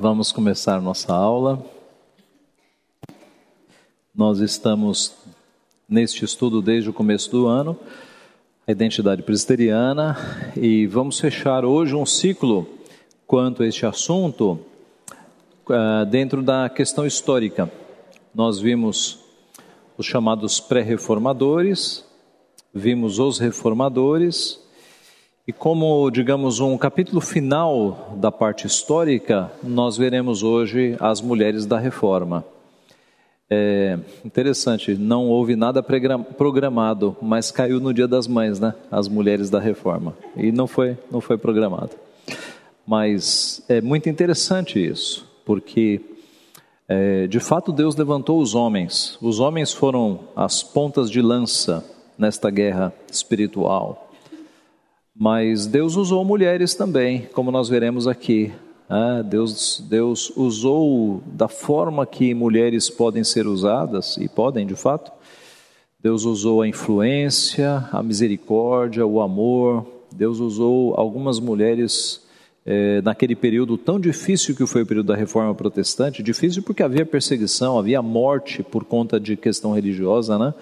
Vamos começar nossa aula. Nós estamos neste estudo desde o começo do ano, a identidade presbiteriana, e vamos fechar hoje um ciclo quanto a este assunto uh, dentro da questão histórica. Nós vimos os chamados pré-reformadores, vimos os reformadores, e como, digamos, um capítulo final da parte histórica, nós veremos hoje as mulheres da reforma. É interessante, não houve nada programado, mas caiu no Dia das Mães, né? As mulheres da reforma. E não foi, não foi programado. Mas é muito interessante isso, porque é, de fato Deus levantou os homens. Os homens foram as pontas de lança nesta guerra espiritual. Mas Deus usou mulheres também, como nós veremos aqui. Ah, Deus, Deus usou da forma que mulheres podem ser usadas, e podem de fato. Deus usou a influência, a misericórdia, o amor. Deus usou algumas mulheres eh, naquele período tão difícil que foi o período da reforma protestante difícil porque havia perseguição, havia morte por conta de questão religiosa, né?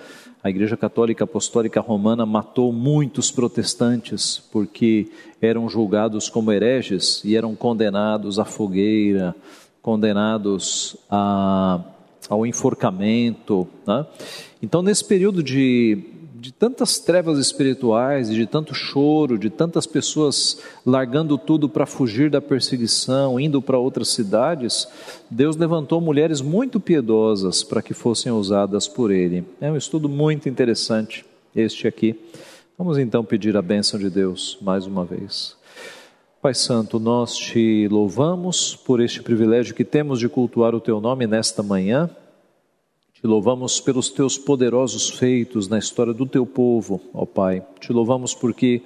a Igreja Católica Apostólica Romana matou muitos protestantes porque eram julgados como hereges e eram condenados à fogueira, condenados a, ao enforcamento. Né? Então, nesse período de de tantas trevas espirituais, de tanto choro, de tantas pessoas largando tudo para fugir da perseguição, indo para outras cidades, Deus levantou mulheres muito piedosas para que fossem usadas por Ele. É um estudo muito interessante este aqui. Vamos então pedir a bênção de Deus mais uma vez. Pai Santo, nós te louvamos por este privilégio que temos de cultuar o Teu nome nesta manhã. Te louvamos pelos teus poderosos feitos na história do teu povo, ó Pai. Te louvamos porque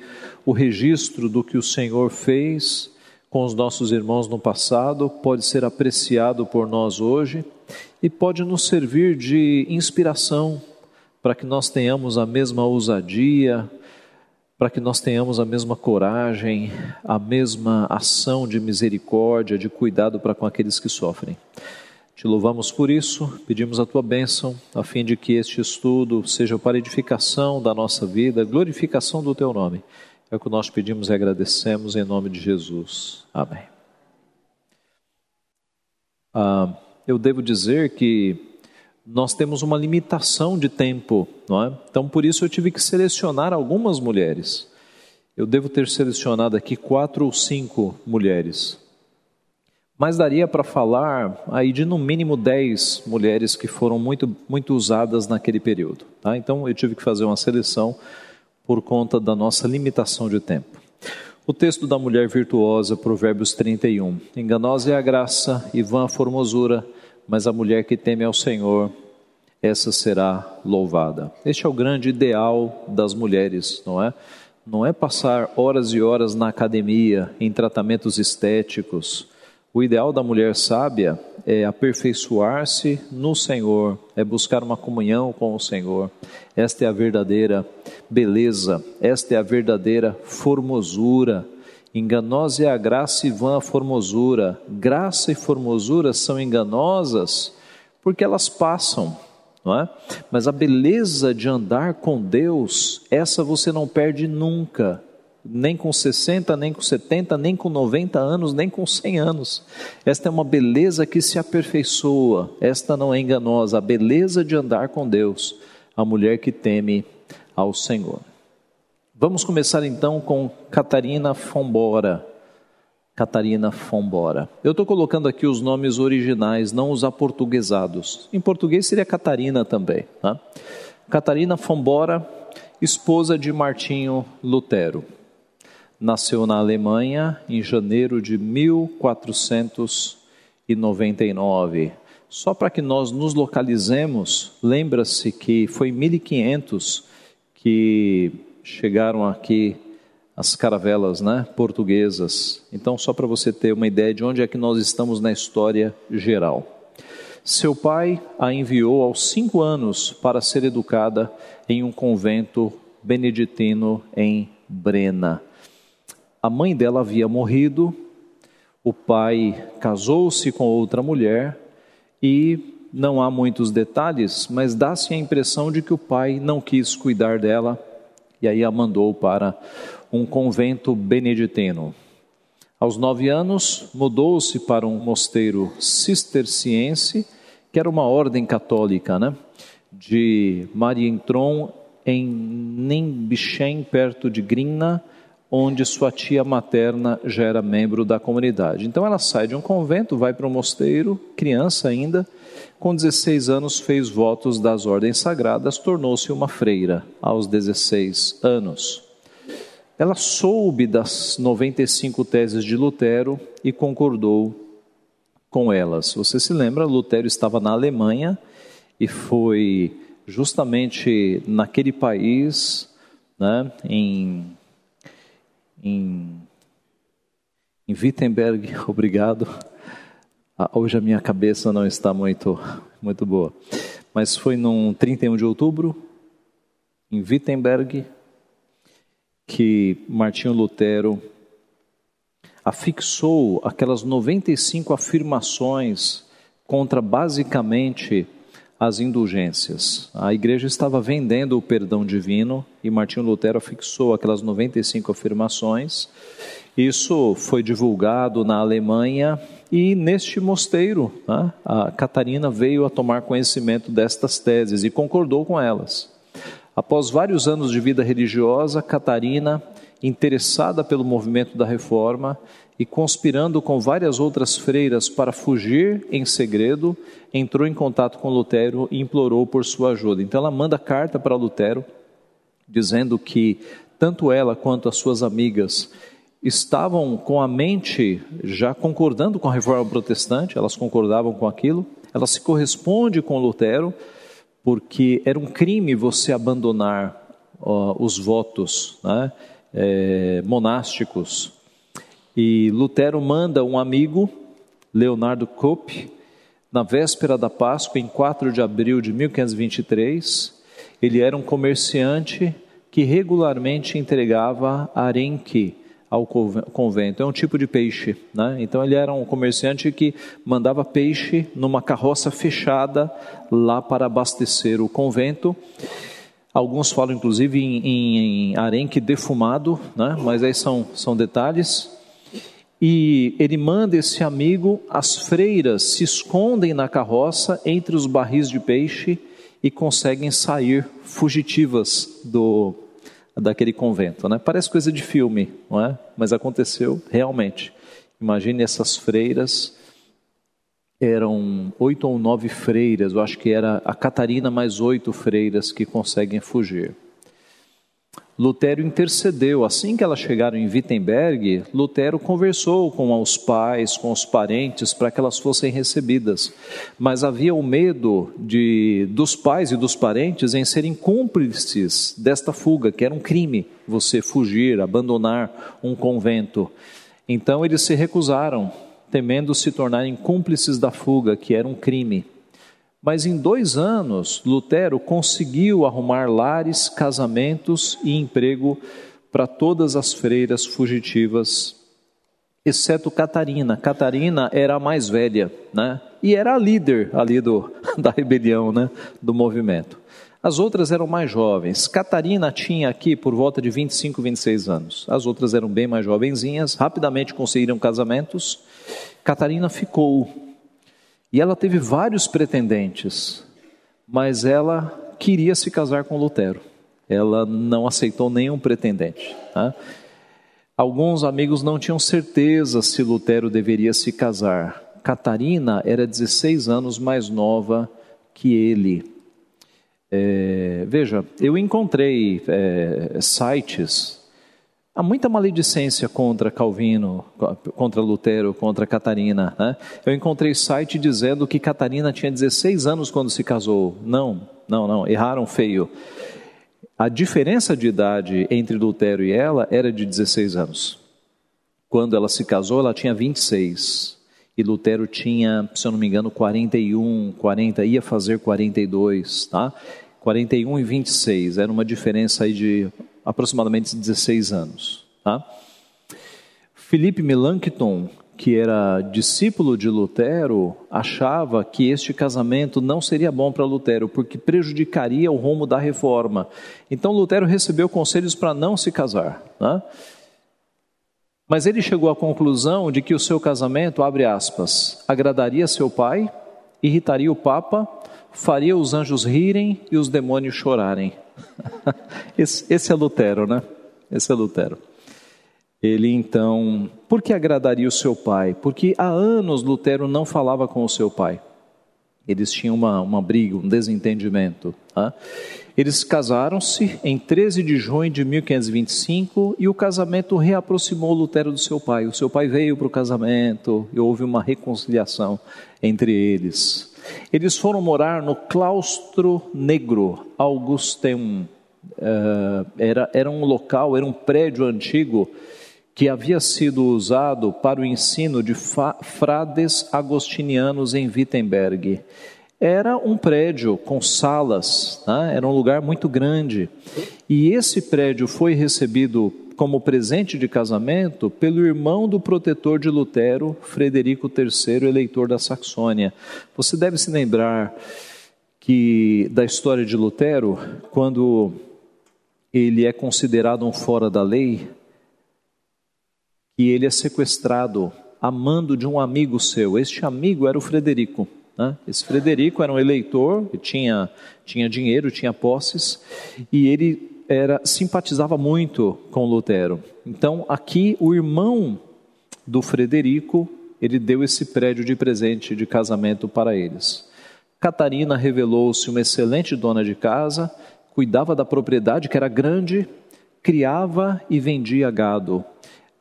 o registro do que o Senhor fez com os nossos irmãos no passado pode ser apreciado por nós hoje e pode nos servir de inspiração para que nós tenhamos a mesma ousadia, para que nós tenhamos a mesma coragem, a mesma ação de misericórdia, de cuidado para com aqueles que sofrem. Te louvamos por isso, pedimos a tua bênção, a fim de que este estudo seja para edificação da nossa vida, glorificação do teu nome. É o que nós pedimos e agradecemos em nome de Jesus. Amém. Ah, eu devo dizer que nós temos uma limitação de tempo, não é? Então, por isso eu tive que selecionar algumas mulheres. Eu devo ter selecionado aqui quatro ou cinco mulheres mas daria para falar aí de no mínimo 10 mulheres que foram muito, muito usadas naquele período. Tá? Então eu tive que fazer uma seleção por conta da nossa limitação de tempo. O texto da mulher virtuosa, Provérbios 31. Enganosa é a graça e vã a formosura, mas a mulher que teme ao Senhor, essa será louvada. Este é o grande ideal das mulheres, não é? Não é passar horas e horas na academia, em tratamentos estéticos, o ideal da mulher sábia é aperfeiçoar-se no Senhor, é buscar uma comunhão com o Senhor. Esta é a verdadeira beleza, esta é a verdadeira formosura. Enganosa é a graça e vã a formosura. Graça e formosura são enganosas porque elas passam, não é? Mas a beleza de andar com Deus, essa você não perde nunca nem com 60, nem com 70, nem com 90 anos, nem com 100 anos. Esta é uma beleza que se aperfeiçoa, esta não é enganosa, a beleza de andar com Deus, a mulher que teme ao Senhor. Vamos começar então com Catarina Fombora. Catarina Fombora. Eu estou colocando aqui os nomes originais, não os aportuguesados. Em português seria Catarina também. Tá? Catarina Fombora, esposa de Martinho Lutero nasceu na Alemanha em janeiro de 1499. Só para que nós nos localizemos, lembra-se que foi 1500 que chegaram aqui as caravelas né, portuguesas. Então, só para você ter uma ideia de onde é que nós estamos na história geral. Seu pai a enviou aos cinco anos para ser educada em um convento beneditino em Brena. A mãe dela havia morrido, o pai casou-se com outra mulher e não há muitos detalhes, mas dá-se a impressão de que o pai não quis cuidar dela e aí a mandou para um convento beneditino. Aos nove anos, mudou-se para um mosteiro cisterciense, que era uma ordem católica, né? de Marientron, em Nimbichem, perto de Grinna, onde sua tia materna já era membro da comunidade. Então ela sai de um convento, vai para um mosteiro, criança ainda, com 16 anos fez votos das ordens sagradas, tornou-se uma freira aos 16 anos. Ela soube das 95 teses de Lutero e concordou com elas. Você se lembra, Lutero estava na Alemanha e foi justamente naquele país, né, em, em, em Wittenberg, obrigado. Ah, hoje a minha cabeça não está muito, muito boa, mas foi num 31 de outubro, em Wittenberg, que Martinho Lutero afixou aquelas 95 afirmações contra basicamente as indulgências. A igreja estava vendendo o perdão divino e Martinho Lutero afixou aquelas 95 afirmações. Isso foi divulgado na Alemanha e neste mosteiro, né, a Catarina veio a tomar conhecimento destas teses e concordou com elas. Após vários anos de vida religiosa, Catarina, interessada pelo movimento da reforma e conspirando com várias outras freiras para fugir em segredo, entrou em contato com Lutero e implorou por sua ajuda. Então ela manda carta para Lutero dizendo que tanto ela quanto as suas amigas estavam com a mente já concordando com a reforma protestante, elas concordavam com aquilo, ela se corresponde com Lutero, porque era um crime você abandonar os votos né, é, monásticos. E Lutero manda um amigo, Leonardo Kopp, na véspera da Páscoa, em 4 de abril de 1523. Ele era um comerciante que regularmente entregava arenque ao convento. É um tipo de peixe, né? Então ele era um comerciante que mandava peixe numa carroça fechada lá para abastecer o convento. Alguns falam inclusive em, em, em arenque defumado, né? Mas aí são, são detalhes. E ele manda esse amigo, as freiras se escondem na carroça entre os barris de peixe e conseguem sair fugitivas do daquele convento, né? Parece coisa de filme, não é? Mas aconteceu realmente. Imagine essas freiras, eram oito ou nove freiras, eu acho que era a Catarina mais oito freiras que conseguem fugir. Lutero intercedeu. Assim que elas chegaram em Wittenberg, Lutero conversou com os pais, com os parentes, para que elas fossem recebidas. Mas havia o medo de, dos pais e dos parentes em serem cúmplices desta fuga, que era um crime, você fugir, abandonar um convento. Então eles se recusaram, temendo se tornarem cúmplices da fuga, que era um crime. Mas em dois anos, Lutero conseguiu arrumar lares, casamentos e emprego para todas as freiras fugitivas, exceto Catarina. Catarina era a mais velha, né? E era a líder ali do, da rebelião, né? Do movimento. As outras eram mais jovens. Catarina tinha aqui por volta de 25, 26 anos. As outras eram bem mais jovenzinhas, rapidamente conseguiram casamentos. Catarina ficou e ela teve vários pretendentes, mas ela queria se casar com Lutero. Ela não aceitou nenhum pretendente. Tá? Alguns amigos não tinham certeza se Lutero deveria se casar. Catarina era 16 anos mais nova que ele. É, veja, eu encontrei é, sites Há muita maledicência contra Calvino, contra Lutero, contra Catarina. Né? Eu encontrei site dizendo que Catarina tinha 16 anos quando se casou. Não, não, não, erraram feio. A diferença de idade entre Lutero e ela era de 16 anos. Quando ela se casou, ela tinha 26. E Lutero tinha, se eu não me engano, 41, 40, ia fazer 42, tá? 41 e 26, era uma diferença aí de aproximadamente 16 anos. Tá? Felipe Melanchthon, que era discípulo de Lutero, achava que este casamento não seria bom para Lutero, porque prejudicaria o rumo da reforma. Então Lutero recebeu conselhos para não se casar. Né? Mas ele chegou à conclusão de que o seu casamento, abre aspas, agradaria seu pai, irritaria o Papa, faria os anjos rirem e os demônios chorarem. esse, esse é Lutero, né? Esse é Lutero. Ele então, por que agradaria o seu pai? Porque há anos Lutero não falava com o seu pai. Eles tinham uma, uma briga, um desentendimento. Tá? Eles casaram-se em 13 de junho de 1525 e o casamento reaproximou Lutero do seu pai. O seu pai veio para o casamento e houve uma reconciliação entre eles. Eles foram morar no Claustro Negro, Augusteum. Uh, era, era um local, era um prédio antigo que havia sido usado para o ensino de frades agostinianos em Wittenberg. Era um prédio com salas, né? era um lugar muito grande. E esse prédio foi recebido como presente de casamento pelo irmão do protetor de Lutero, Frederico III, eleitor da Saxônia. Você deve se lembrar que da história de Lutero, quando ele é considerado um fora da lei, e ele é sequestrado amando de um amigo seu. Este amigo era o Frederico. Né? Esse Frederico era um eleitor, tinha, tinha dinheiro, tinha posses, e ele era simpatizava muito com Lutero. Então, aqui, o irmão do Frederico, ele deu esse prédio de presente de casamento para eles. Catarina revelou-se uma excelente dona de casa, cuidava da propriedade que era grande, criava e vendia gado.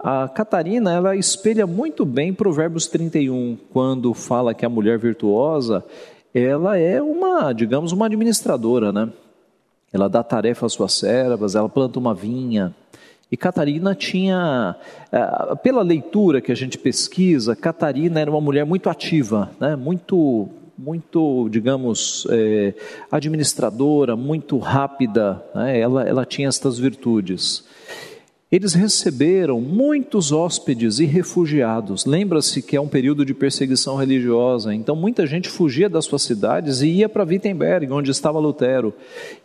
A Catarina, ela espelha muito bem Provérbios 31, quando fala que a mulher virtuosa, ela é uma, digamos, uma administradora, né? Ela dá tarefa às suas servas, ela planta uma vinha. E Catarina tinha, eh, pela leitura que a gente pesquisa, Catarina era uma mulher muito ativa, né? muito, muito, digamos, é, administradora, muito rápida. Né? Ela, ela tinha estas virtudes. Eles receberam muitos hóspedes e refugiados. Lembra-se que é um período de perseguição religiosa, então muita gente fugia das suas cidades e ia para Wittenberg, onde estava Lutero.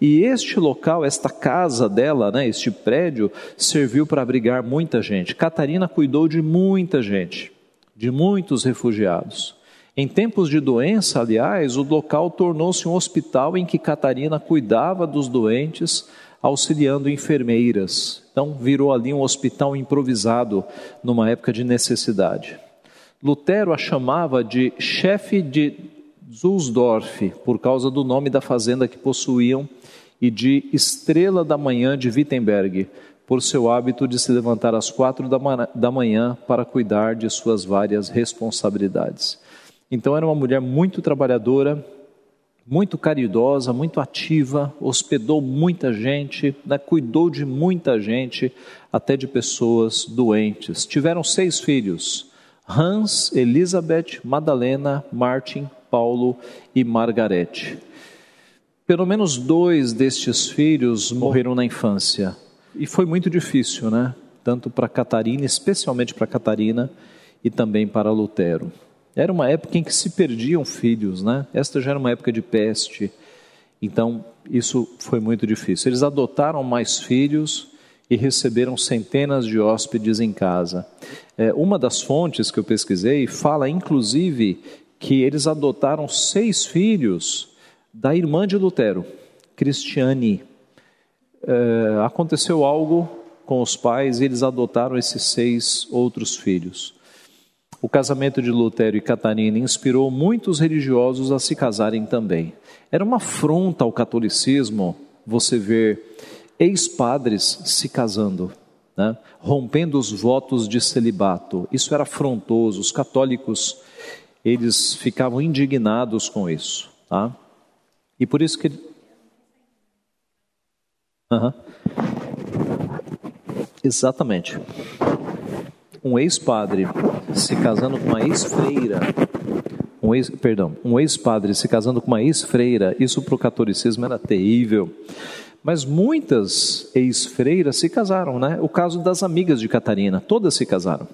E este local, esta casa dela, né, este prédio, serviu para abrigar muita gente. Catarina cuidou de muita gente, de muitos refugiados. Em tempos de doença, aliás, o local tornou-se um hospital em que Catarina cuidava dos doentes auxiliando enfermeiras. Então, virou ali um hospital improvisado numa época de necessidade. Lutero a chamava de chefe de Zulsdorf, por causa do nome da fazenda que possuíam, e de estrela da manhã de Wittenberg, por seu hábito de se levantar às quatro da manhã para cuidar de suas várias responsabilidades. Então, era uma mulher muito trabalhadora, muito caridosa, muito ativa, hospedou muita gente, né, cuidou de muita gente, até de pessoas doentes. Tiveram seis filhos: Hans, Elizabeth, Madalena, Martin, Paulo e Margarete. Pelo menos dois destes filhos morreram na infância. E foi muito difícil, né? Tanto para Catarina, especialmente para Catarina, e também para Lutero. Era uma época em que se perdiam filhos, né? Esta já era uma época de peste. Então, isso foi muito difícil. Eles adotaram mais filhos e receberam centenas de hóspedes em casa. É, uma das fontes que eu pesquisei fala, inclusive, que eles adotaram seis filhos da irmã de Lutero, Cristiane. É, aconteceu algo com os pais e eles adotaram esses seis outros filhos. O casamento de Lutero e Catarina inspirou muitos religiosos a se casarem também. Era uma afronta ao catolicismo você ver ex-padres se casando, né? rompendo os votos de celibato. Isso era afrontoso. Os católicos eles ficavam indignados com isso, tá? E por isso que uhum. exatamente um ex-padre se casando com uma ex-freira, um ex, perdão, um ex-padre se casando com uma ex-freira, isso para o catolicismo era terrível. Mas muitas ex-freiras se casaram, né? O caso das amigas de Catarina, todas se casaram.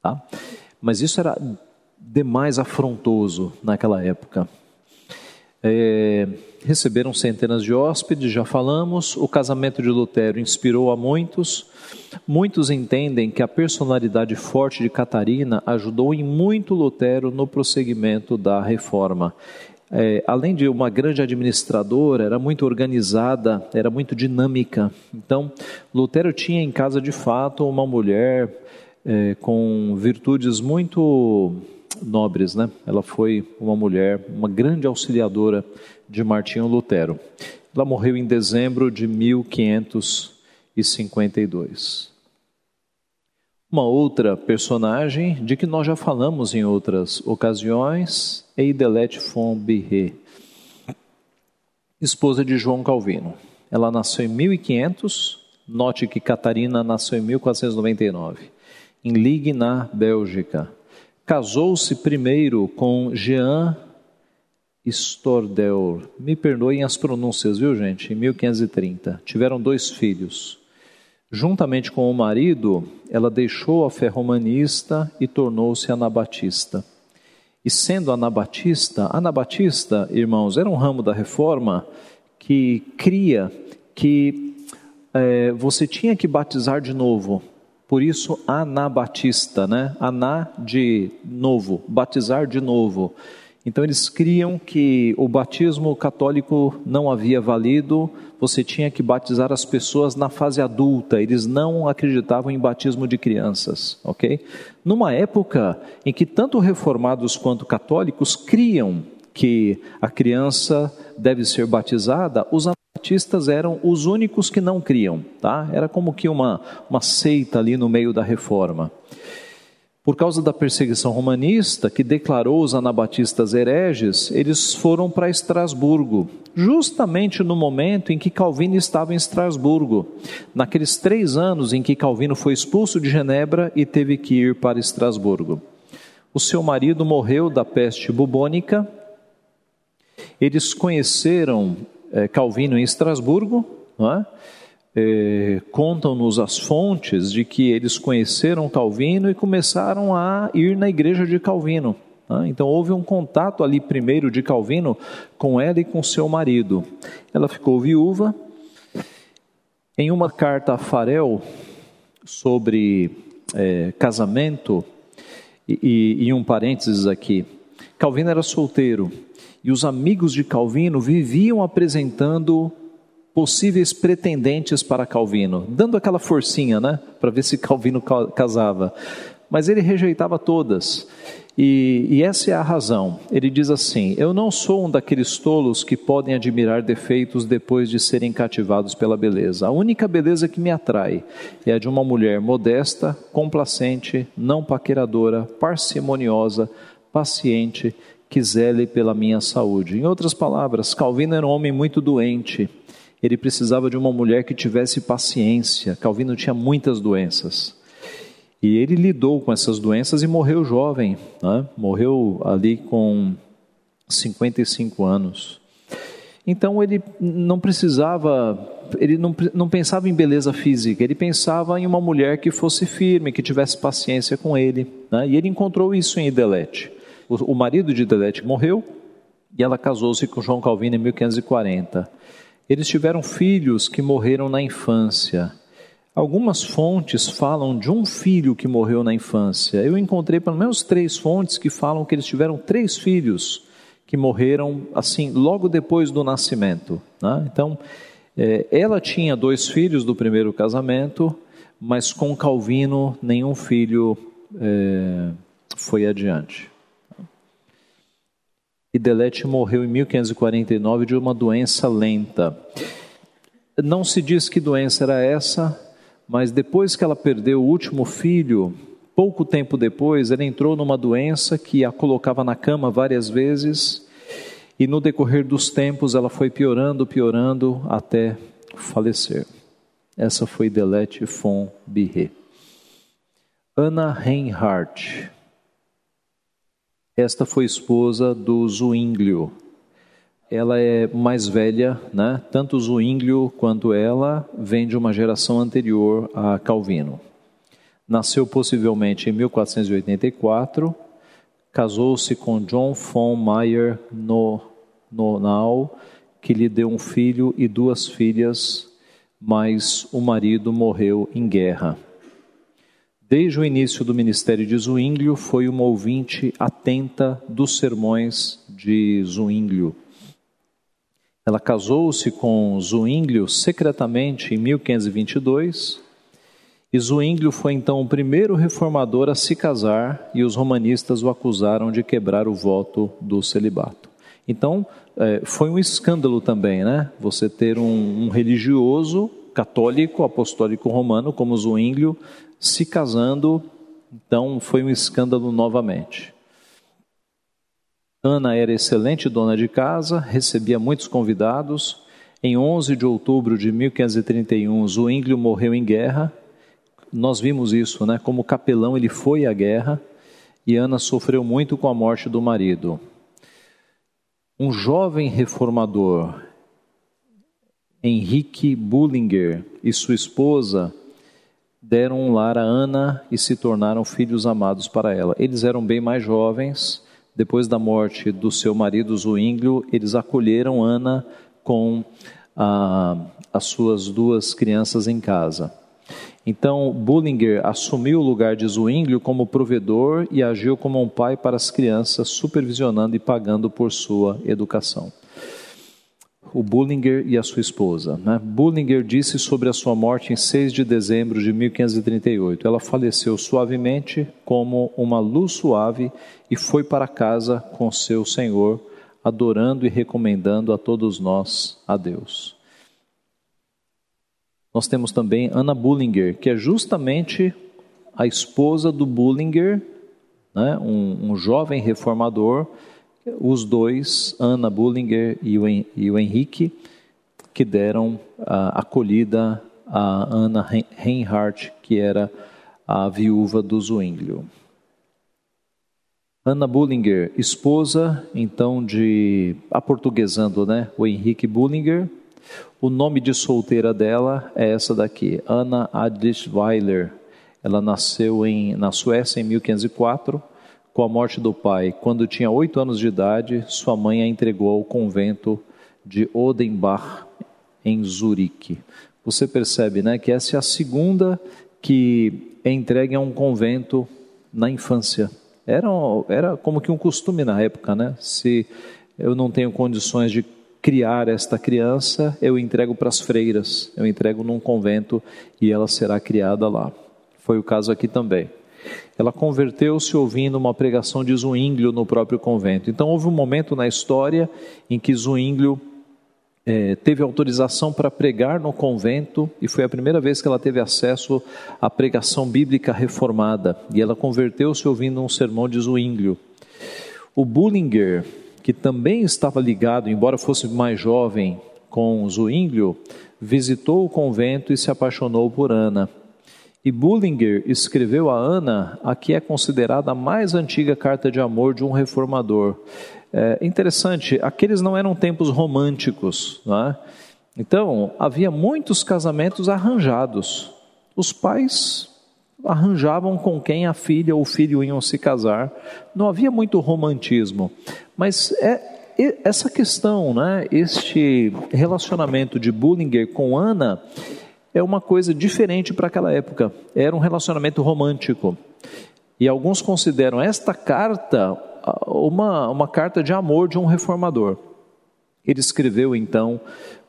Tá? Mas isso era demais afrontoso naquela época. É, receberam centenas de hóspedes, já falamos. O casamento de Lutero inspirou a muitos. Muitos entendem que a personalidade forte de Catarina ajudou em muito Lutero no prosseguimento da reforma. É, além de uma grande administradora, era muito organizada, era muito dinâmica. Então, Lutero tinha em casa de fato uma mulher é, com virtudes muito nobres, né? Ela foi uma mulher, uma grande auxiliadora de Martinho Lutero. Ela morreu em dezembro de 1552. Uma outra personagem de que nós já falamos em outras ocasiões é Idelette von Birré, esposa de João Calvino. Ela nasceu em 1500, note que Catarina nasceu em 1499, em Ligue, na Bélgica. Casou-se primeiro com Jean Stordeur. Me perdoem as pronúncias, viu, gente? Em 1530. Tiveram dois filhos. Juntamente com o marido, ela deixou a fé romanista e tornou-se anabatista. E sendo anabatista, anabatista, irmãos, era um ramo da reforma que cria que é, você tinha que batizar de novo por isso, anabatista, né? Aná de novo, batizar de novo. Então, eles criam que o batismo católico não havia valido, você tinha que batizar as pessoas na fase adulta, eles não acreditavam em batismo de crianças, ok? Numa época em que tanto reformados quanto católicos criam que a criança deve ser batizada, os batistas eram os únicos que não criam, tá? Era como que uma, uma seita ali no meio da reforma. Por causa da perseguição romanista, que declarou os anabatistas hereges, eles foram para Estrasburgo, justamente no momento em que Calvino estava em Estrasburgo, naqueles três anos em que Calvino foi expulso de Genebra e teve que ir para Estrasburgo. O seu marido morreu da peste bubônica. Eles conheceram Calvino em Estrasburgo, é? É, contam-nos as fontes de que eles conheceram Calvino e começaram a ir na igreja de Calvino. É? Então houve um contato ali primeiro de Calvino com ela e com seu marido. Ela ficou viúva. Em uma carta a Farel sobre é, casamento, e, e, e um parênteses aqui, Calvino era solteiro e os amigos de Calvino viviam apresentando possíveis pretendentes para Calvino, dando aquela forcinha, né, para ver se Calvino casava. Mas ele rejeitava todas. E, e, essa é a razão. Ele diz assim: Eu não sou um daqueles tolos que podem admirar defeitos depois de serem cativados pela beleza. A única beleza que me atrai é a de uma mulher modesta, complacente, não paqueradora, parcimoniosa, paciente que zele pela minha saúde. Em outras palavras, Calvino era um homem muito doente. Ele precisava de uma mulher que tivesse paciência. Calvino tinha muitas doenças. E ele lidou com essas doenças e morreu jovem. Né? Morreu ali com 55 anos. Então ele não precisava, ele não, não pensava em beleza física, ele pensava em uma mulher que fosse firme, que tivesse paciência com ele. Né? E ele encontrou isso em Idelete. O, o marido de Delete morreu e ela casou-se com João Calvino em 1540. Eles tiveram filhos que morreram na infância. Algumas fontes falam de um filho que morreu na infância. Eu encontrei pelo menos três fontes que falam que eles tiveram três filhos que morreram assim logo depois do nascimento. Né? Então, é, ela tinha dois filhos do primeiro casamento, mas com Calvino nenhum filho é, foi adiante e Delete morreu em 1549 de uma doença lenta. Não se diz que doença era essa, mas depois que ela perdeu o último filho, pouco tempo depois, ela entrou numa doença que a colocava na cama várias vezes, e no decorrer dos tempos ela foi piorando, piorando até falecer. Essa foi Delete von Birre. Anna Reinhardt esta foi esposa do Zuínglio. Ela é mais velha, né? Tanto Zuínglio quanto ela vem de uma geração anterior a Calvino. Nasceu possivelmente em 1484, casou-se com John von Meyer Nonau, que lhe deu um filho e duas filhas, mas o marido morreu em guerra. Desde o início do ministério de Zwinglio, foi uma ouvinte atenta dos sermões de Zwinglio. Ela casou-se com Zwinglio secretamente em 1522 e Zwinglio foi então o primeiro reformador a se casar e os romanistas o acusaram de quebrar o voto do celibato. Então, é, foi um escândalo também, né? Você ter um, um religioso católico, apostólico romano, como Zwinglio, se casando, então foi um escândalo novamente. Ana era excelente dona de casa, recebia muitos convidados. Em 11 de outubro de 1531, Zwinglio morreu em guerra. Nós vimos isso, né? Como capelão, ele foi à guerra e Ana sofreu muito com a morte do marido. Um jovem reformador, Henrique Bullinger, e sua esposa deram um lar a Ana e se tornaram filhos amados para ela. Eles eram bem mais jovens. Depois da morte do seu marido Zwinglio, eles acolheram Ana com ah, as suas duas crianças em casa. Então, Bullinger assumiu o lugar de Zwinglio como provedor e agiu como um pai para as crianças, supervisionando e pagando por sua educação o Bullinger e a sua esposa. Né? Bullinger disse sobre a sua morte em 6 de dezembro de 1538. Ela faleceu suavemente, como uma luz suave, e foi para casa com seu Senhor, adorando e recomendando a todos nós a Deus. Nós temos também Ana Bullinger, que é justamente a esposa do Bullinger, né? um, um jovem reformador os dois, Ana Bullinger e o, Henrique, que deram a acolhida a Ana Reinhardt, que era a viúva do Zwinglio. Ana Bullinger, esposa, então, de, aportuguesando, né, o Henrique Bullinger. O nome de solteira dela é essa daqui, Ana Adlisweiler. Ela nasceu em, na Suécia em 1504 com a morte do pai, quando tinha oito anos de idade, sua mãe a entregou ao convento de Odenbach, em Zurique. Você percebe né, que essa é a segunda que é entregue a um convento na infância. Era, era como que um costume na época, né? Se eu não tenho condições de criar esta criança, eu entrego para as freiras, eu entrego num convento e ela será criada lá. Foi o caso aqui também. Ela converteu-se ouvindo uma pregação de Zwinglio no próprio convento. Então houve um momento na história em que Zwinglio é, teve autorização para pregar no convento e foi a primeira vez que ela teve acesso à pregação bíblica reformada. E ela converteu-se ouvindo um sermão de Zwinglio. O Bullinger, que também estava ligado, embora fosse mais jovem, com Zwinglio, visitou o convento e se apaixonou por Ana. E Bullinger escreveu a Ana a que é considerada a mais antiga carta de amor de um reformador. É interessante, aqueles não eram tempos românticos, não é? então havia muitos casamentos arranjados. Os pais arranjavam com quem a filha ou o filho iam se casar. Não havia muito romantismo, mas é essa questão, né? Este relacionamento de Bullinger com Ana é uma coisa diferente para aquela época. Era um relacionamento romântico. E alguns consideram esta carta uma, uma carta de amor de um reformador. Ele escreveu então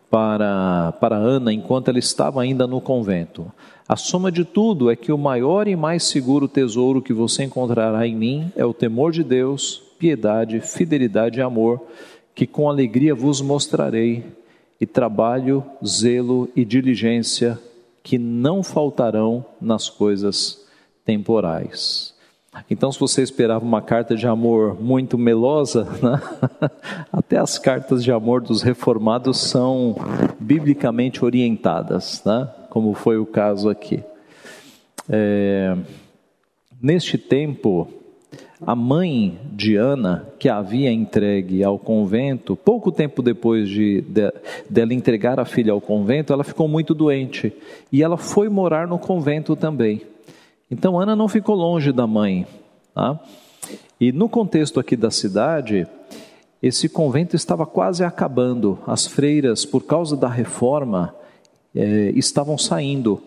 para, para Ana enquanto ela estava ainda no convento. A soma de tudo é que o maior e mais seguro tesouro que você encontrará em mim é o temor de Deus, piedade, fidelidade e amor, que com alegria vos mostrarei e trabalho, zelo e diligência que não faltarão nas coisas temporais. Então, se você esperava uma carta de amor muito melosa, né? até as cartas de amor dos reformados são biblicamente orientadas, né? como foi o caso aqui. É, neste tempo, a mãe de Ana, que havia entregue ao convento, pouco tempo depois de, de, dela entregar a filha ao convento, ela ficou muito doente e ela foi morar no convento também. Então Ana não ficou longe da mãe. Tá? E no contexto aqui da cidade, esse convento estava quase acabando. As freiras, por causa da reforma, eh, estavam saindo.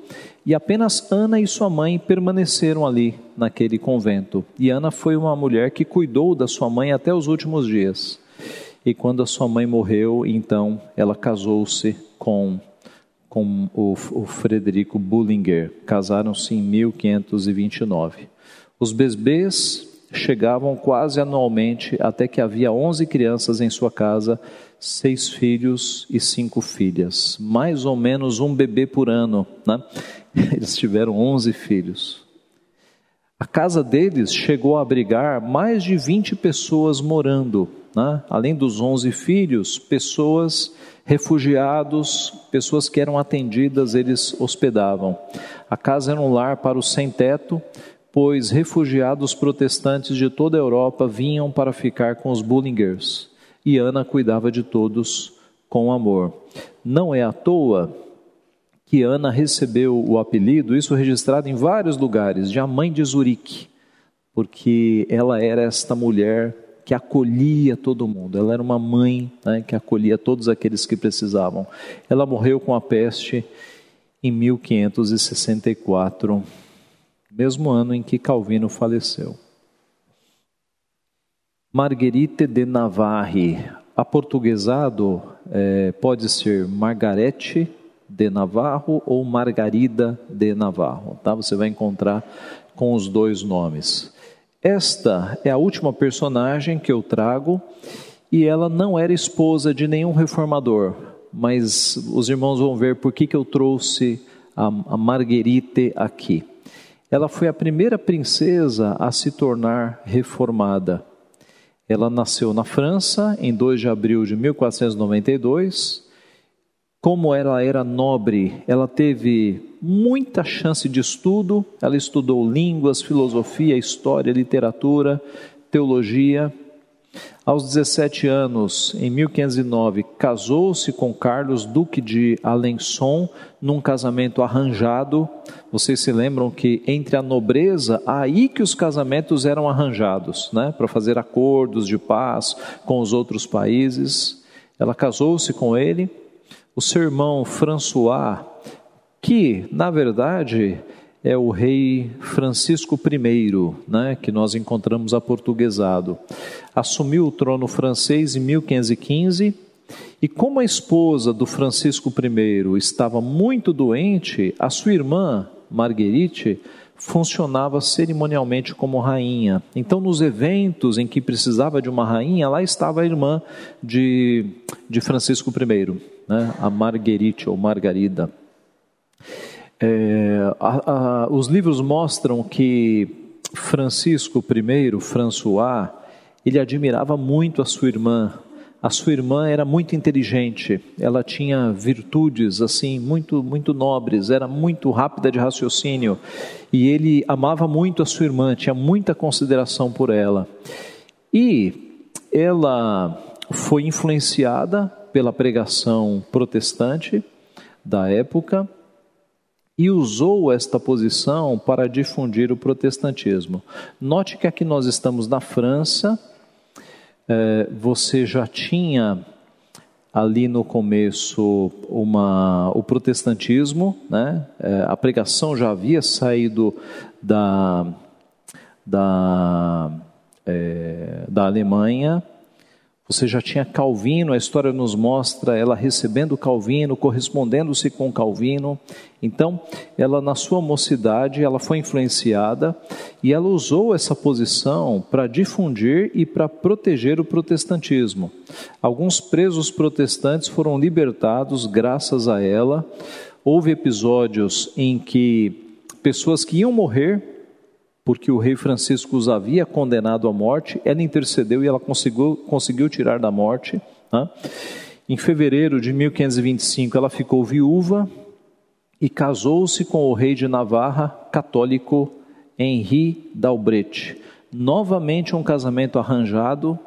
E apenas Ana e sua mãe permaneceram ali, naquele convento. E Ana foi uma mulher que cuidou da sua mãe até os últimos dias. E quando a sua mãe morreu, então ela casou-se com, com o, o Frederico Bullinger. Casaram-se em 1529. Os bebês chegavam quase anualmente, até que havia 11 crianças em sua casa, seis filhos e cinco filhas. Mais ou menos um bebê por ano. Né? Eles tiveram 11 filhos. A casa deles chegou a abrigar mais de 20 pessoas morando. Né? Além dos 11 filhos, pessoas refugiados, pessoas que eram atendidas, eles hospedavam. A casa era um lar para os sem-teto, pois refugiados protestantes de toda a Europa vinham para ficar com os Bullingers, e Ana cuidava de todos com amor. Não é à toa que Ana recebeu o apelido, isso registrado em vários lugares, de a mãe de Zurique, porque ela era esta mulher que acolhia todo mundo, ela era uma mãe né, que acolhia todos aqueles que precisavam. Ela morreu com a peste em 1564 mesmo ano em que Calvino faleceu. Marguerite de Navarre, aportuguesado é, pode ser Margarete de Navarro ou Margarida de Navarro, tá? Você vai encontrar com os dois nomes. Esta é a última personagem que eu trago e ela não era esposa de nenhum reformador, mas os irmãos vão ver por que, que eu trouxe a, a Marguerite aqui. Ela foi a primeira princesa a se tornar reformada. Ela nasceu na França em 2 de abril de 1492. Como ela era nobre, ela teve muita chance de estudo. Ela estudou línguas, filosofia, história, literatura, teologia. Aos 17 anos, em 1509, casou-se com Carlos, duque de Alençon, num casamento arranjado. Vocês se lembram que entre a nobreza, aí que os casamentos eram arranjados, né, para fazer acordos de paz com os outros países. Ela casou-se com ele. O seu irmão François, que na verdade é o rei Francisco I, né, que nós encontramos aportuguesado. Assumiu o trono francês em 1515 e, como a esposa do Francisco I estava muito doente, a sua irmã, Marguerite, funcionava cerimonialmente como rainha. Então, nos eventos em que precisava de uma rainha, lá estava a irmã de, de Francisco I, né, a Marguerite ou Margarida. É, a, a, os livros mostram que Francisco I, François, ele admirava muito a sua irmã. A sua irmã era muito inteligente, ela tinha virtudes assim muito muito nobres, era muito rápida de raciocínio e ele amava muito a sua irmã, tinha muita consideração por ela. E ela foi influenciada pela pregação protestante da época e usou esta posição para difundir o protestantismo. Note que aqui nós estamos na França, você já tinha ali no começo uma, o protestantismo, né? É, a pregação já havia saído da, da, é, da Alemanha, você já tinha Calvino, a história nos mostra ela recebendo Calvino, correspondendo-se com Calvino. Então, ela na sua mocidade, ela foi influenciada e ela usou essa posição para difundir e para proteger o protestantismo. Alguns presos protestantes foram libertados graças a ela. Houve episódios em que pessoas que iam morrer porque o rei Francisco os havia condenado à morte, ela intercedeu e ela conseguiu, conseguiu tirar da morte. Né? Em fevereiro de 1525, ela ficou viúva e casou-se com o rei de Navarra, católico Henri d'Albret. Novamente um casamento arranjado,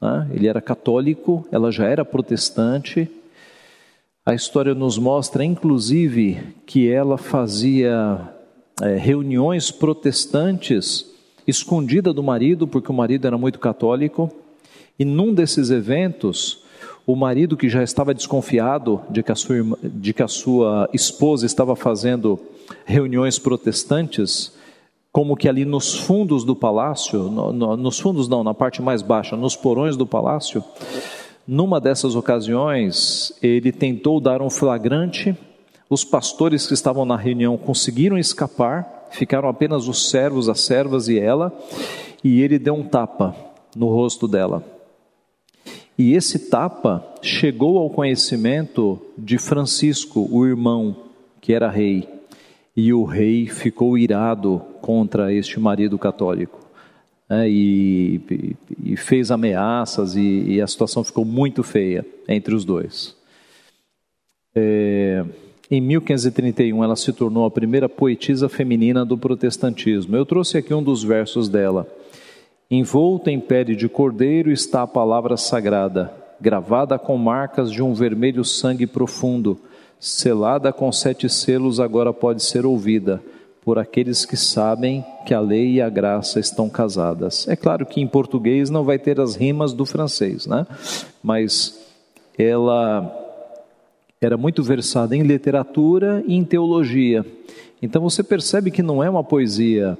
né? ele era católico, ela já era protestante. A história nos mostra, inclusive, que ela fazia é, reuniões protestantes escondida do marido, porque o marido era muito católico, e num desses eventos, o marido que já estava desconfiado de que a sua, de que a sua esposa estava fazendo reuniões protestantes, como que ali nos fundos do palácio, no, no, nos fundos não, na parte mais baixa, nos porões do palácio, numa dessas ocasiões, ele tentou dar um flagrante, os pastores que estavam na reunião conseguiram escapar, ficaram apenas os servos, as servas e ela, e ele deu um tapa no rosto dela. E esse tapa chegou ao conhecimento de Francisco, o irmão, que era rei. E o rei ficou irado contra este marido católico. É, e, e, fez ameaças, e, e, a situação ficou muito feia entre os dois. É, em 1531, ela se tornou a primeira poetisa feminina do protestantismo. Eu trouxe aqui um dos versos dela. Envolta em pele de cordeiro está a palavra sagrada, gravada com marcas de um vermelho sangue profundo, selada com sete selos, agora pode ser ouvida por aqueles que sabem que a lei e a graça estão casadas. É claro que em português não vai ter as rimas do francês, né? Mas ela era muito versada em literatura e em teologia. Então você percebe que não é uma poesia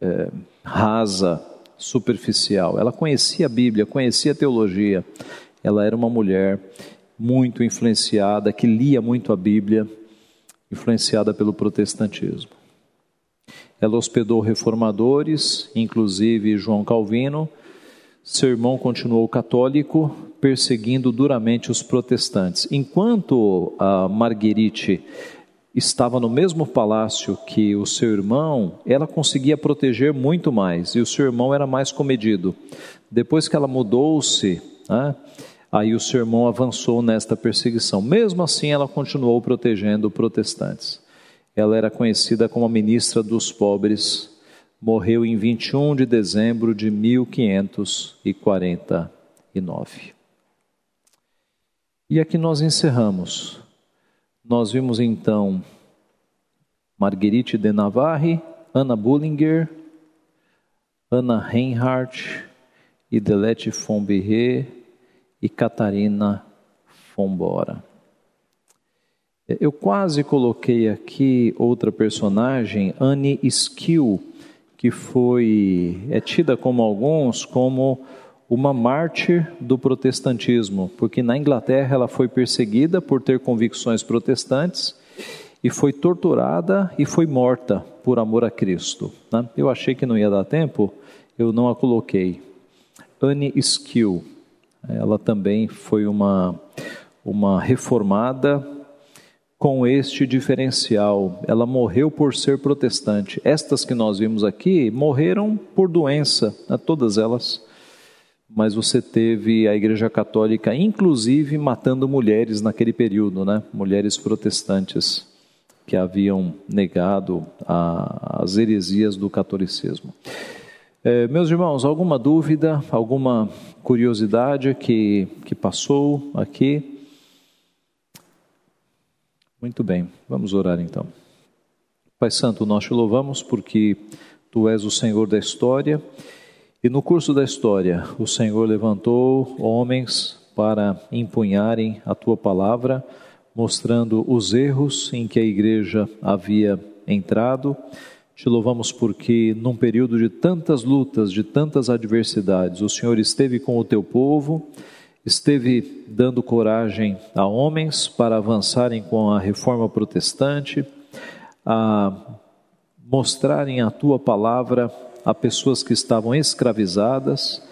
é, rasa, superficial. Ela conhecia a Bíblia, conhecia a teologia. Ela era uma mulher muito influenciada, que lia muito a Bíblia, influenciada pelo protestantismo. Ela hospedou reformadores, inclusive João Calvino. Seu irmão continuou católico, perseguindo duramente os protestantes. Enquanto a Marguerite estava no mesmo palácio que o seu irmão, ela conseguia proteger muito mais e o seu irmão era mais comedido. Depois que ela mudou-se, né, aí o seu irmão avançou nesta perseguição. Mesmo assim, ela continuou protegendo protestantes. Ela era conhecida como a ministra dos pobres. Morreu em 21 de dezembro de 1549. E aqui nós encerramos nós vimos então Marguerite de Navarre, Anna Bullinger, Anna Reinhardt, Idelette von Berre e Catarina von Bora. Eu quase coloquei aqui outra personagem, Anne Skill, que foi é tida como alguns como uma mártir do protestantismo, porque na Inglaterra ela foi perseguida por ter convicções protestantes e foi torturada e foi morta por amor a Cristo. Né? Eu achei que não ia dar tempo, eu não a coloquei. Anne Skill, ela também foi uma, uma reformada com este diferencial. Ela morreu por ser protestante. Estas que nós vimos aqui morreram por doença, né? todas elas mas você teve a Igreja Católica, inclusive, matando mulheres naquele período, né? Mulheres protestantes que haviam negado a, as heresias do catolicismo. É, meus irmãos, alguma dúvida, alguma curiosidade que, que passou aqui? Muito bem, vamos orar então. Pai Santo, nós te louvamos porque tu és o Senhor da história e no curso da história, o Senhor levantou homens para empunharem a tua palavra, mostrando os erros em que a igreja havia entrado. Te louvamos porque, num período de tantas lutas, de tantas adversidades, o Senhor esteve com o teu povo, esteve dando coragem a homens para avançarem com a reforma protestante, a mostrarem a tua palavra a pessoas que estavam escravizadas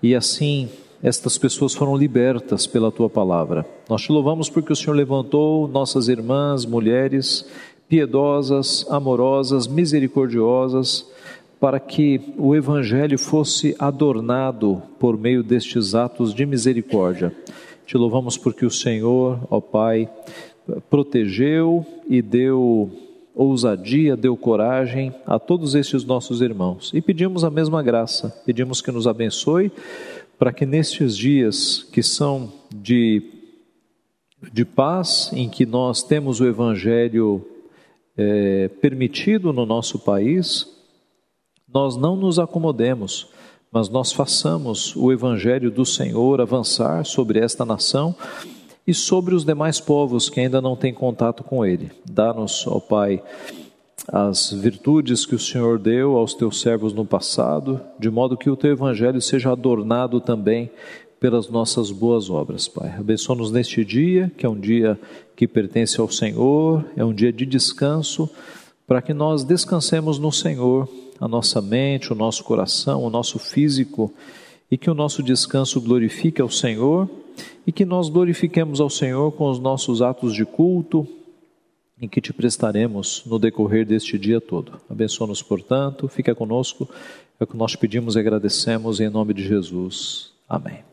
e assim estas pessoas foram libertas pela tua palavra. Nós te louvamos porque o Senhor levantou nossas irmãs, mulheres piedosas, amorosas, misericordiosas, para que o evangelho fosse adornado por meio destes atos de misericórdia. Te louvamos porque o Senhor, ó Pai, protegeu e deu ousadia, deu coragem a todos estes nossos irmãos. E pedimos a mesma graça, pedimos que nos abençoe para que nestes dias que são de, de paz, em que nós temos o Evangelho é, permitido no nosso país, nós não nos acomodemos, mas nós façamos o Evangelho do Senhor avançar sobre esta nação e sobre os demais povos que ainda não têm contato com Ele. Dá-nos, ó Pai, as virtudes que o Senhor deu aos teus servos no passado, de modo que o teu Evangelho seja adornado também pelas nossas boas obras, Pai. Abençoa-nos neste dia, que é um dia que pertence ao Senhor, é um dia de descanso, para que nós descansemos no Senhor, a nossa mente, o nosso coração, o nosso físico, e que o nosso descanso glorifique ao Senhor e que nós glorifiquemos ao Senhor com os nossos atos de culto, em que te prestaremos no decorrer deste dia todo. Abençoa-nos, portanto, fica conosco, é o que nós pedimos e agradecemos em nome de Jesus. Amém.